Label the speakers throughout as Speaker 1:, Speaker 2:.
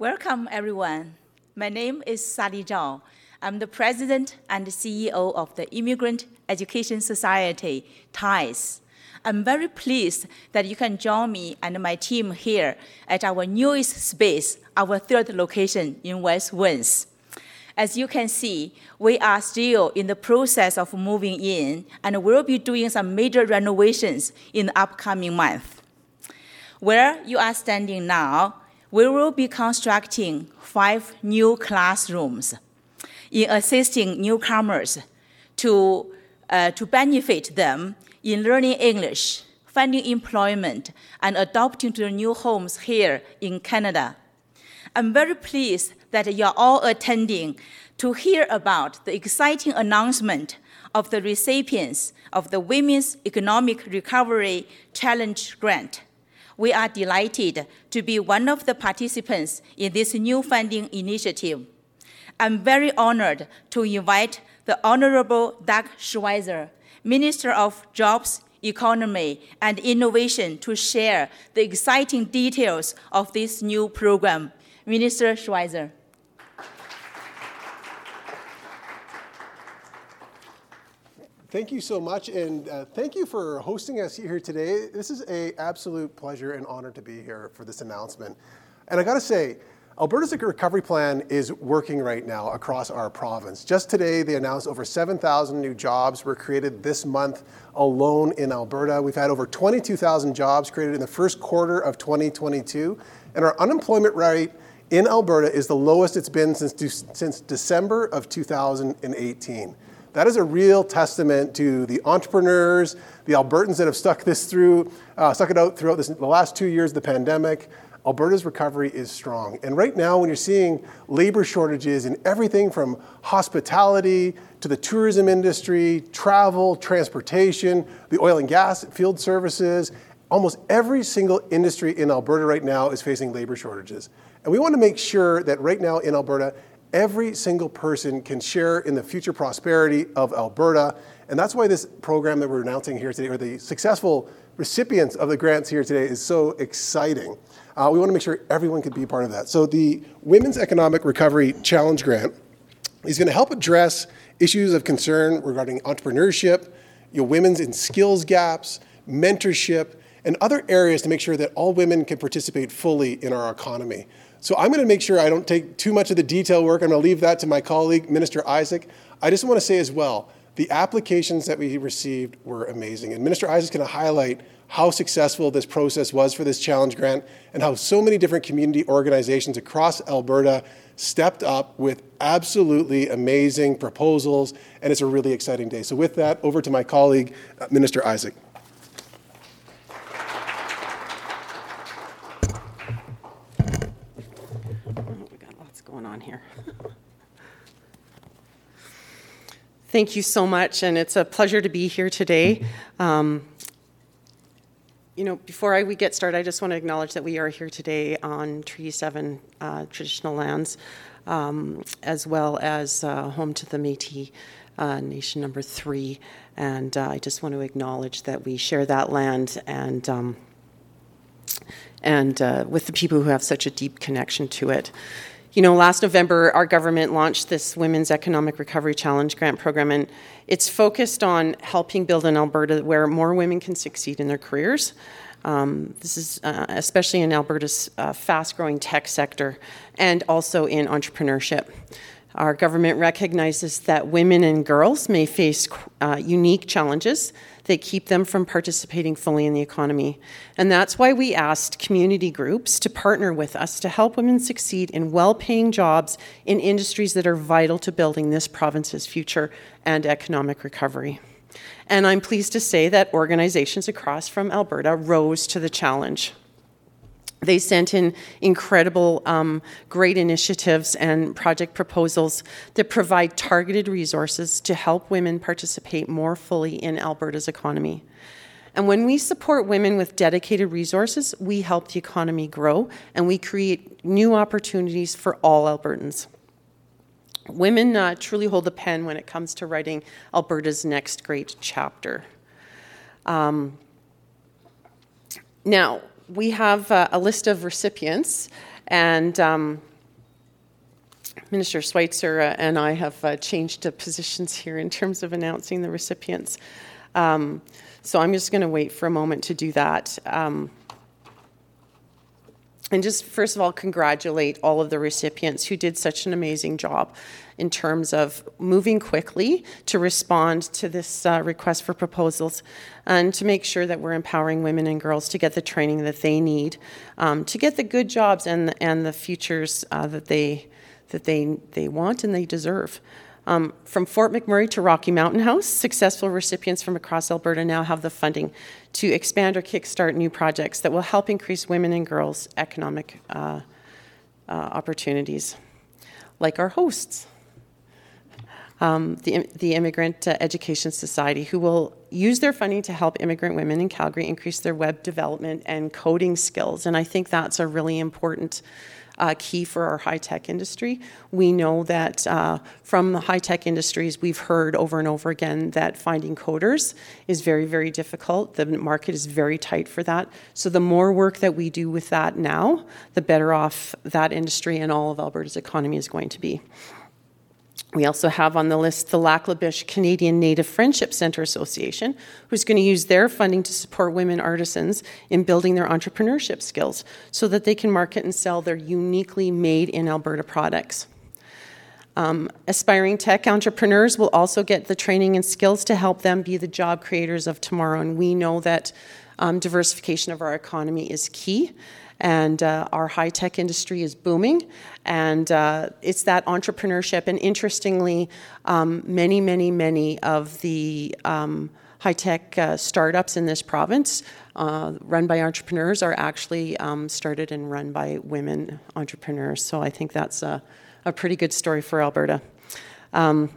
Speaker 1: Welcome, everyone. My name is Sally Zhao. I'm the president and CEO of the Immigrant Education Society, TIES. I'm very pleased that you can join me and my team here at our newest space, our third location in West Winds. As you can see, we are still in the process of moving in and we'll be doing some major renovations in the upcoming month. Where you are standing now, we will be constructing five new classrooms in assisting newcomers to, uh, to benefit them in learning English, finding employment, and adapting to the new homes here in Canada. I'm very pleased that you're all attending to hear about the exciting announcement of the recipients of the Women's Economic Recovery Challenge Grant. We are delighted to be one of the participants in this new funding initiative. I'm very honored to invite the Honorable Doug Schweitzer, Minister of Jobs, Economy, and Innovation, to share the exciting details of this new program. Minister Schweitzer.
Speaker 2: Thank you so much, and uh, thank you for hosting us here today. This is an absolute pleasure and honor to be here for this announcement. And I got to say, Alberta's recovery plan is working right now across our province. Just today, they announced over 7,000 new jobs were created this month alone in Alberta. We've had over 22,000 jobs created in the first quarter of 2022, and our unemployment rate in Alberta is the lowest it's been since, since December of 2018. That is a real testament to the entrepreneurs, the Albertans that have stuck this through, uh, stuck it out throughout this, the last two years of the pandemic, Alberta's recovery is strong. And right now, when you're seeing labor shortages in everything from hospitality to the tourism industry, travel, transportation, the oil and gas field services, almost every single industry in Alberta right now is facing labor shortages. And we want to make sure that right now in Alberta, every single person can share in the future prosperity of Alberta. And that's why this program that we're announcing here today, or the successful recipients of the grants here today, is so exciting. Uh, we want to make sure everyone can be a part of that. So the Women's Economic Recovery Challenge Grant is going to help address issues of concern regarding entrepreneurship, you know, women's in skills gaps, mentorship, and other areas to make sure that all women can participate fully in our economy. So I'm going to make sure I don't take too much of the detail work. I'm going to leave that to my colleague, Minister Issik. I just want to say as well, the applications that we received were amazing. And Minister Issik is going to highlight how successful this process was for this challenge grant and how so many different community organizations across Alberta stepped up with absolutely amazing proposals, and it's a really exciting day. So, with that, over to my colleague, uh, Minister Issik.
Speaker 3: we got lots going on here. Thank you so much, and it's a pleasure to be here today. Um, you know, before I, we get started, I just want to acknowledge that we are here today on Treaty 7 uh, traditional lands, um, as well as uh, home to the Métis uh, Nation number three. And uh, I just want to acknowledge that we share that land and um, and uh, with the people who have such a deep connection to it. You know, last November, our government launched this Women's Economic Recovery Challenge grant program, and it's focused on helping build an Alberta where more women can succeed in their careers. Um, this is uh, especially in Alberta's uh, fast growing tech sector and also in entrepreneurship. Our government recognizes that women and girls may face uh, unique challenges that keep them from participating fully in the economy. And that's why we asked community groups to partner with us to help women succeed in well paying jobs in industries that are vital to building this province's future and economic recovery. And I'm pleased to say that organizations across from Alberta rose to the challenge. They sent in incredible, um, great initiatives and project proposals that provide targeted resources to help women participate more fully in Alberta's economy. And when we support women with dedicated resources, we help the economy grow and we create new opportunities for all Albertans. Women uh, truly hold the pen when it comes to writing Alberta's next great chapter. Um, now, we have uh, a list of recipients, and um, Minister Schweitzer uh, and I have uh, changed positions here in terms of announcing the recipients. Um, so I'm just going to wait for a moment to do that. Um, and just first of all, congratulate all of the recipients who did such an amazing job in terms of moving quickly to respond to this uh, request for proposals and to make sure that we're empowering women and girls to get the training that they need um, to get the good jobs and, and the futures uh, that, they, that they, they want and they deserve. Um, from Fort McMurray to Rocky Mountain House, successful recipients from across Alberta now have the funding to expand or kickstart new projects that will help increase women and girls' economic uh, uh, opportunities, like our hosts. Um, the, the Immigrant uh, Education Society, who will use their funding to help immigrant women in Calgary increase their web development and coding skills. And I think that's a really important uh, key for our high tech industry. We know that uh, from the high tech industries, we've heard over and over again that finding coders is very, very difficult. The market is very tight for that. So the more work that we do with that now, the better off that industry and all of Alberta's economy is going to be. We also have on the list the Lac La Biche Canadian Native Friendship Centre Association, who's going to use their funding to support women artisans in building their entrepreneurship skills so that they can market and sell their uniquely made in Alberta products. Um, aspiring tech entrepreneurs will also get the training and skills to help them be the job creators of tomorrow. And we know that um, diversification of our economy is key and uh, our high tech industry is booming. And uh, it's that entrepreneurship. And interestingly, um, many, many, many of the um, high tech uh, startups in this province, uh, run by entrepreneurs, are actually um, started and run by women entrepreneurs. So I think that's a, a pretty good story for Alberta. Um,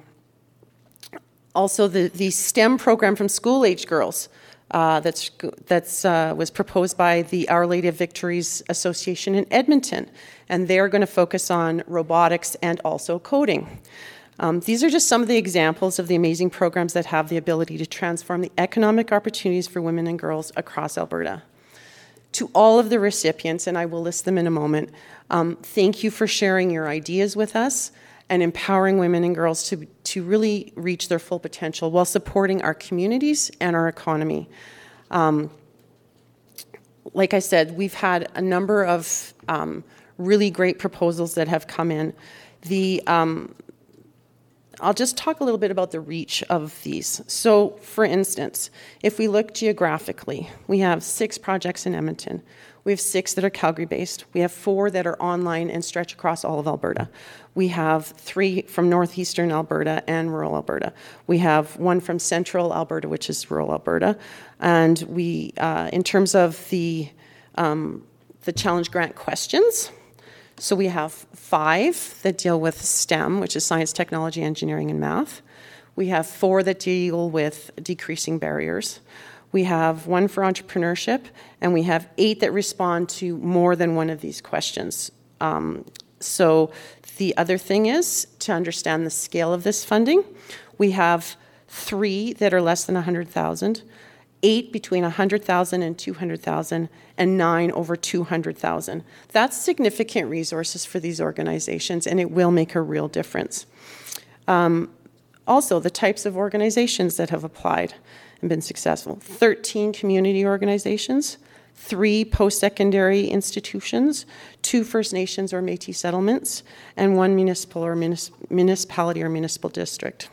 Speaker 3: also, the, the STEM program from school age girls uh, that's that's uh, was proposed by the Our Lady of Victories Association in Edmonton, and they are going to focus on robotics and also coding. Um, these are just some of the examples of the amazing programs that have the ability to transform the economic opportunities for women and girls across Alberta. To all of the recipients, and I will list them in a moment, um, thank you for sharing your ideas with us and empowering women and girls to, to really reach their full potential while supporting our communities and our economy. Um, like I said, we've had a number of um, really great proposals that have come in. The, um, I'll just talk a little bit about the reach of these. So, for instance, if we look geographically, we have six projects in Edmonton. We have six that are Calgary based. We have four that are online and stretch across all of Alberta. We have three from northeastern Alberta and rural Alberta. We have one from central Alberta, which is rural Alberta. And we, uh, in terms of the, um, the challenge grant questions, so we have five that deal with STEM, which is science, technology, engineering, and math. We have four that deal with decreasing barriers. We have one for entrepreneurship, and we have eight that respond to more than one of these questions. Um, so the other thing is to understand the scale of this funding. We have three that are less than 100,000, eight between 100,000 and 200,000, and nine over 200,000. That's significant resources for these organizations, and it will make a real difference. Um, also, the types of organizations that have applied and been successful 13 community organizations, three post secondary institutions, two First Nations or Metis settlements, and one municipal or munis- municipality or municipal district.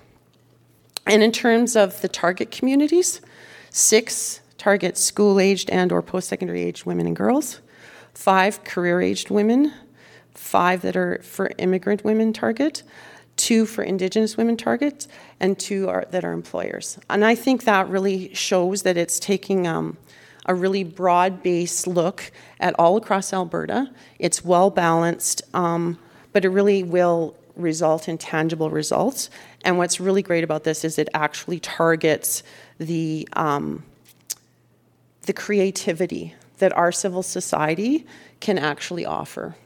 Speaker 3: And in terms of the target communities, six target school aged and or post secondary aged women and girls, five career aged women, five that are for immigrant women target, two for Indigenous women targets, and two are, that are employers. And I think that really shows that it's taking um, a really broad based look at all across Alberta. It's well balanced, um, but it really will result in tangible results. And what's really great about this is it actually targets the, um, the creativity that our civil society can actually offer.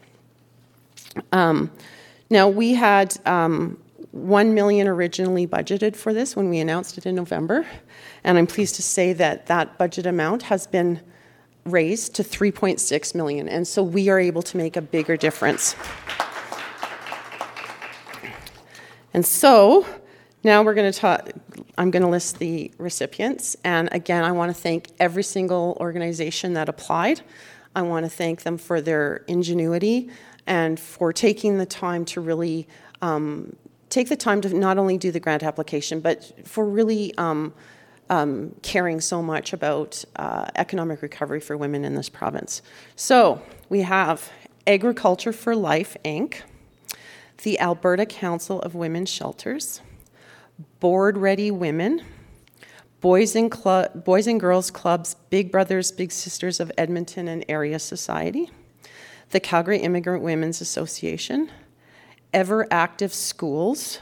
Speaker 3: Um, now, we had um, 1 million originally budgeted for this when we announced it in November, and I'm pleased to say that that budget amount has been raised to 3.6 million, and so we are able to make a bigger difference. And so now we're going to talk, I'm going to list the recipients. And again, I want to thank every single organization that applied. I want to thank them for their ingenuity and for taking the time to really um, take the time to not only do the grant application, but for really um, um, caring so much about uh, economic recovery for women in this province. So we have Agriculture for Life, Inc., the Alberta Council of Women's Shelters, Board Ready Women, Boys and, Boys and Girls Clubs, Big Brothers, Big Sisters of Edmonton and Area Society, the Calgary Immigrant Women's Association, Ever Active Schools,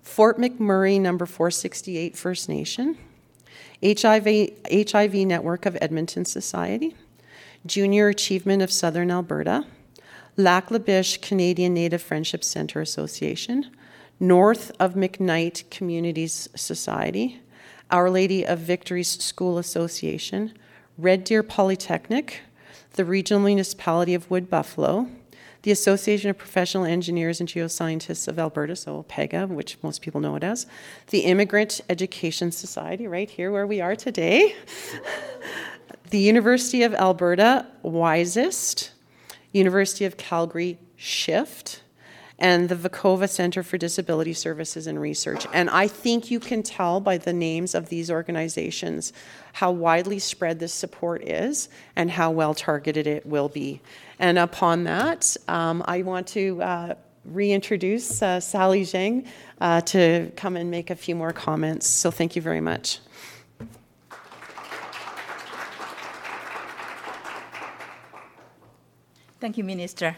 Speaker 3: Fort McMurray number 468 First Nation, HIV, HIV Network of Edmonton Society, Junior Achievement of Southern Alberta, Lac La Biche Canadian Native Friendship Centre Association, North of McKnight Communities Society, Our Lady of Victory's School Association, Red Deer Polytechnic, the Regional Municipality of Wood Buffalo, the Association of Professional Engineers and Geoscientists of Alberta, so PEGA, which most people know it as, the Immigrant Education Society, right here where we are today, the University of Alberta, WISEST, University of Calgary, SHIFT, and the Vecova Center for Disability Services and Research. And I think you can tell by the names of these organizations how widely spread this support is and how well targeted it will be. And upon that, um, I want to uh, reintroduce uh, Sally Zhang uh, to come and make a few more comments. So thank you very much.
Speaker 1: Thank you, Minister.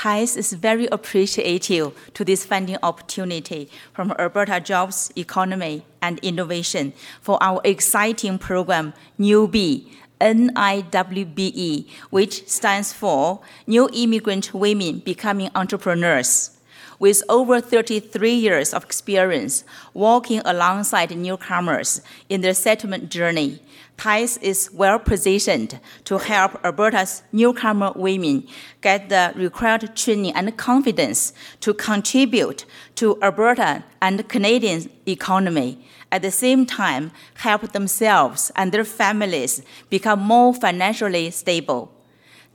Speaker 1: TIES is very appreciative to this funding opportunity from Alberta Jobs, Economy and Innovation for our exciting program, NIWBE, NIWBE, which stands for New Immigrant Women Becoming Entrepreneurs. With over 33 years of experience walking alongside newcomers in their settlement journey, TIES is well positioned to help Alberta's newcomer women get the required training and confidence to contribute to Alberta and Canadian economy. At the same time, help themselves and their families become more financially stable.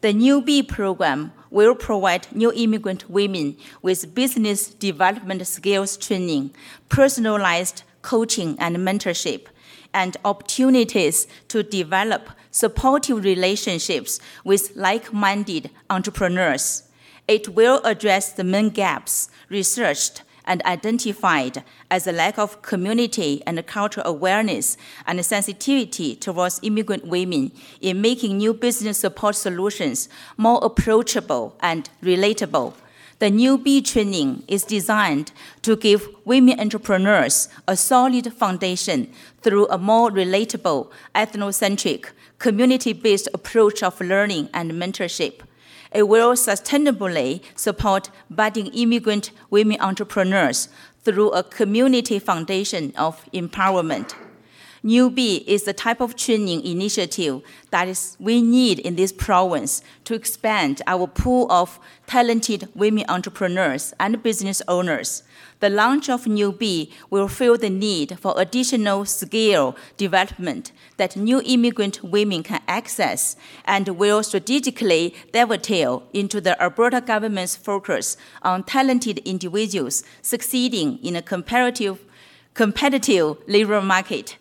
Speaker 1: The NIWBE program will provide new immigrant women with business development skills training, personalized coaching and mentorship, and opportunities to develop supportive relationships with like minded entrepreneurs. It will address the main gaps researched and identified as a lack of community and cultural awareness and sensitivity towards immigrant women in making new business support solutions more approachable and relatable the NIWBE training is designed to give women entrepreneurs a solid foundation through a more relatable, ethnocentric, community based approach of learning and mentorship. It will sustainably support budding immigrant women entrepreneurs through a community foundation of empowerment. NIWBE is the type of training initiative that is, we need in this province to expand our pool of talented women entrepreneurs and business owners. The launch of NIWBE will fill the need for additional skill development that new immigrant women can access and will strategically dovetail into the Alberta government's focus on talented individuals succeeding in a comparative, competitive labor market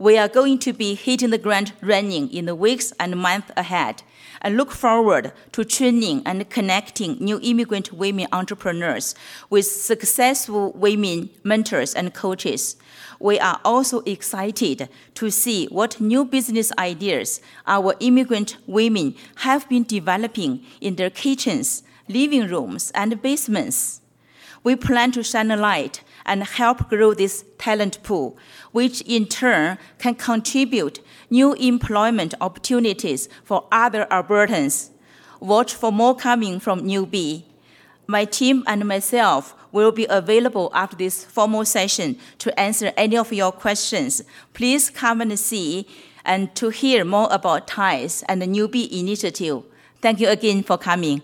Speaker 1: we are going to be hitting the ground running in the weeks and months ahead and look forward to training and connecting new immigrant women entrepreneurs with successful women mentors and coaches. We are also excited to see what new business ideas our immigrant women have been developing in their kitchens, living rooms, and basements. We plan to shine a light and help grow this talent pool, which in turn can contribute new employment opportunities for other Albertans. Watch for more coming from NIWBE. My team and myself will be available after this formal session to answer any of your questions. Please come and see and to hear more about TIES and the NIWBE initiative. Thank you again for coming.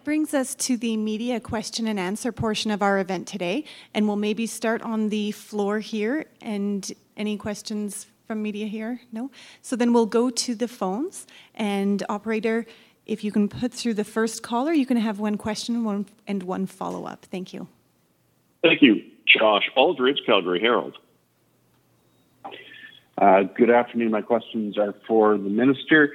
Speaker 4: That brings us to the media question and answer portion of our event today, and we'll maybe start on the floor here. And any questions from media here? No? So then we'll go to the phones, and operator, if you can put through the first caller, you can have one question one, and one follow up. Thank you.
Speaker 5: Thank you. Josh Aldrich, Calgary Herald. Uh, good afternoon. My questions are for the minister.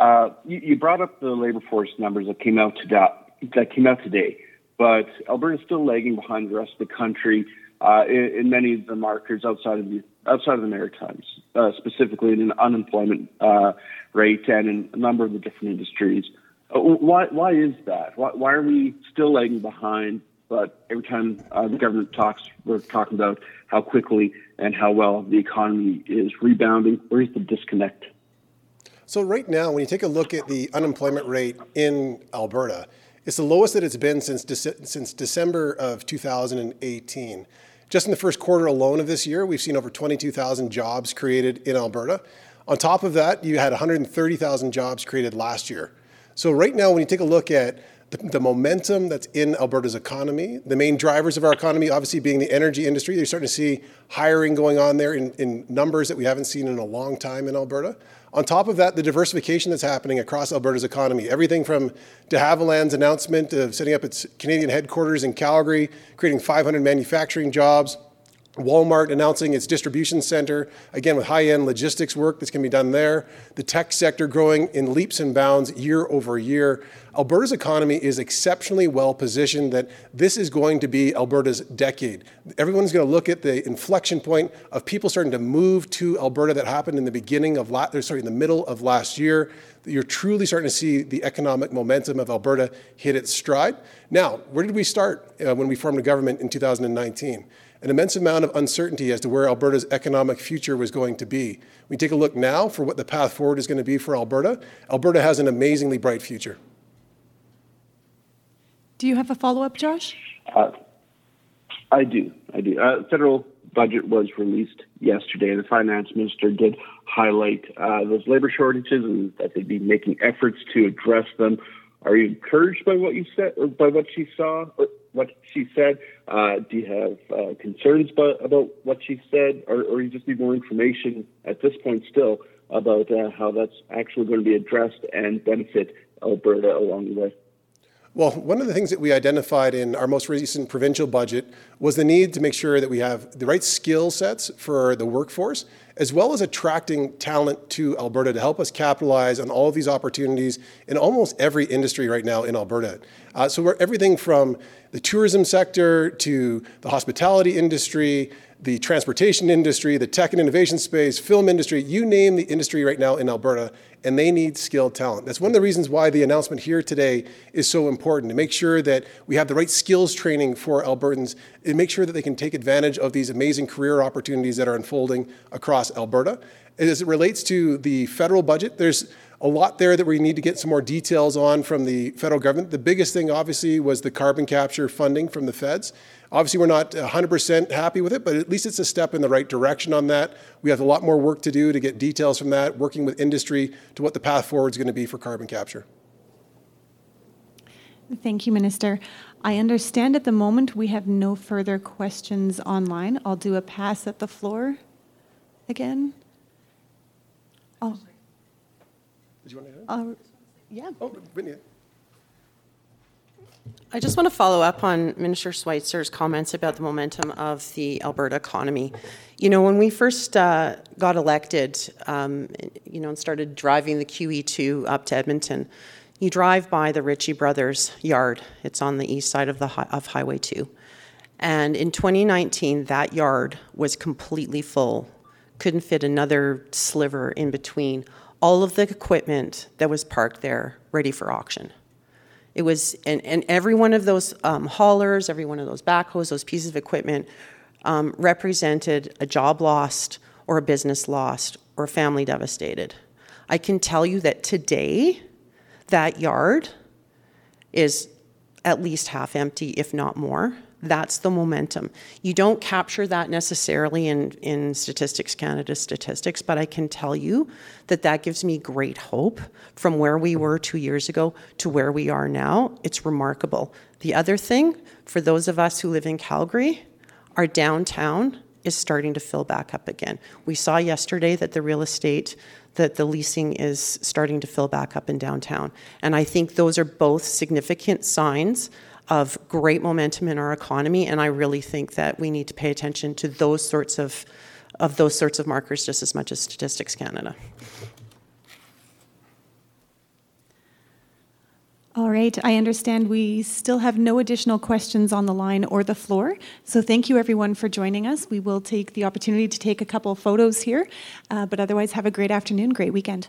Speaker 5: Uh, you, you, brought up the labor force numbers that came out today. That came out today, but Alberta is still lagging behind the rest of the country uh, in, in, many of the markers outside of the outside of the Maritimes, uh, specifically in unemployment uh, rate and in a number of the different industries. Uh, why why is that? Why, why are we still lagging behind? But every time the government talks, we're talking about how quickly and how well the economy is rebounding. Where's the disconnect?
Speaker 2: So right now, when you take a look at the unemployment rate in Alberta, it's the lowest that it's been since, De- since December of 2018. Just in the first quarter alone of this year, we've seen over 22,000 jobs created in Alberta. On top of that, you had 130,000 jobs created last year. So right now, when you take a look at the, the, momentum that's in Alberta's economy, the main drivers of our economy, obviously being the energy industry, you're starting to see hiring going on there in, in numbers that we haven't seen in a long time in Alberta. On top of that, the diversification that's happening across Alberta's economy, everything from de Havilland's announcement of setting up its Canadian headquarters in Calgary, creating 500 manufacturing jobs, Walmart announcing its distribution center, again with high end logistics work that's going to be done there. The tech sector growing in leaps and bounds year over year. Alberta's economy is exceptionally well positioned that this is going to be Alberta's decade. Everyone's going to look at the inflection point of people starting to move to Alberta that happened in the beginning of la- sorry, in the middle of last year. You're truly starting to see the economic momentum of Alberta hit its stride. Now, where did we start uh, when we formed a government in 2019? An immense amount of uncertainty as to where Alberta's economic future was going to be. We take a look now for what the path forward is going to be for Alberta. Alberta has an amazingly bright future.
Speaker 4: Do you have a follow up, Josh?
Speaker 5: Uh, I do. I do. Uh, federal budget was released yesterday. The finance minister did highlight uh, those labor shortages and that they'd be making efforts to address them. Are you encouraged by what you said, or by what she saw, or what she said? Uh, do you have uh, concerns by, about what she said, or, or you just need more information at this point still about uh, how that's actually going to be addressed and benefit Alberta along the way?
Speaker 2: Well, one of the things that we identified in our most recent provincial budget was the need to make sure that we have the right skill sets for the workforce, as well as attracting talent to Alberta to help us capitalize on all of these opportunities in almost every industry right now in Alberta. Uh, so we're everything from the tourism sector to the hospitality industry, the transportation industry, the tech and innovation space, film industry, you name the industry right now in Alberta, and they need skilled talent. That's one of the reasons why the announcement here today is so important to make sure that we have the right skills training for Albertans and make sure that they can take advantage of these amazing career opportunities that are unfolding across Alberta. As it relates to the federal budget, there's a lot there that we need to get some more details on from the federal government. The biggest thing, obviously, was the carbon capture funding from the feds. Obviously, we're not 100% happy with it, but at least it's a step in the right direction on that. We have a lot more work to do to get details from that, working with industry to what the path forward is going to be for carbon capture.
Speaker 4: Thank you, Minister. I understand at the moment we have no further questions online. I'll do a pass at the floor again. Oh.
Speaker 2: Did you want to?
Speaker 4: Uh, yeah.
Speaker 2: Oh, Vinny.
Speaker 3: I just want to follow up on Minister Schweitzer's comments about the momentum of the Alberta economy. You know, when we first uh, got elected, um, you know, and started driving the QE2 up to Edmonton, you drive by the Ritchie Brothers yard. It's on the east side of the of Highway 2. And in 2019, that yard was completely full. Couldn't fit another sliver in between all of the equipment that was parked there ready for auction. It was, and, and every one of those um, haulers, every one of those backhoes, those pieces of equipment um, represented a job lost or a business lost or a family devastated. I can tell you that today, that yard is at least half empty, if not more. That's the momentum. You don't capture that necessarily in, in Statistics Canada statistics, but I can tell you that that gives me great hope from where we were two years ago to where we are now. It's remarkable. The other thing, for those of us who live in Calgary, our downtown is starting to fill back up again. We saw yesterday that the real estate that the leasing is starting to fill back up in downtown. And I think those are both significant signs of great momentum in our economy and I really think that we need to pay attention to those sorts of of those sorts of markers just as much as Statistics Canada.
Speaker 4: All right, I understand we still have no additional questions on the line or the floor. So thank you everyone for joining us. We will take the opportunity to take a couple photos here, uh, but otherwise have a great afternoon, great weekend.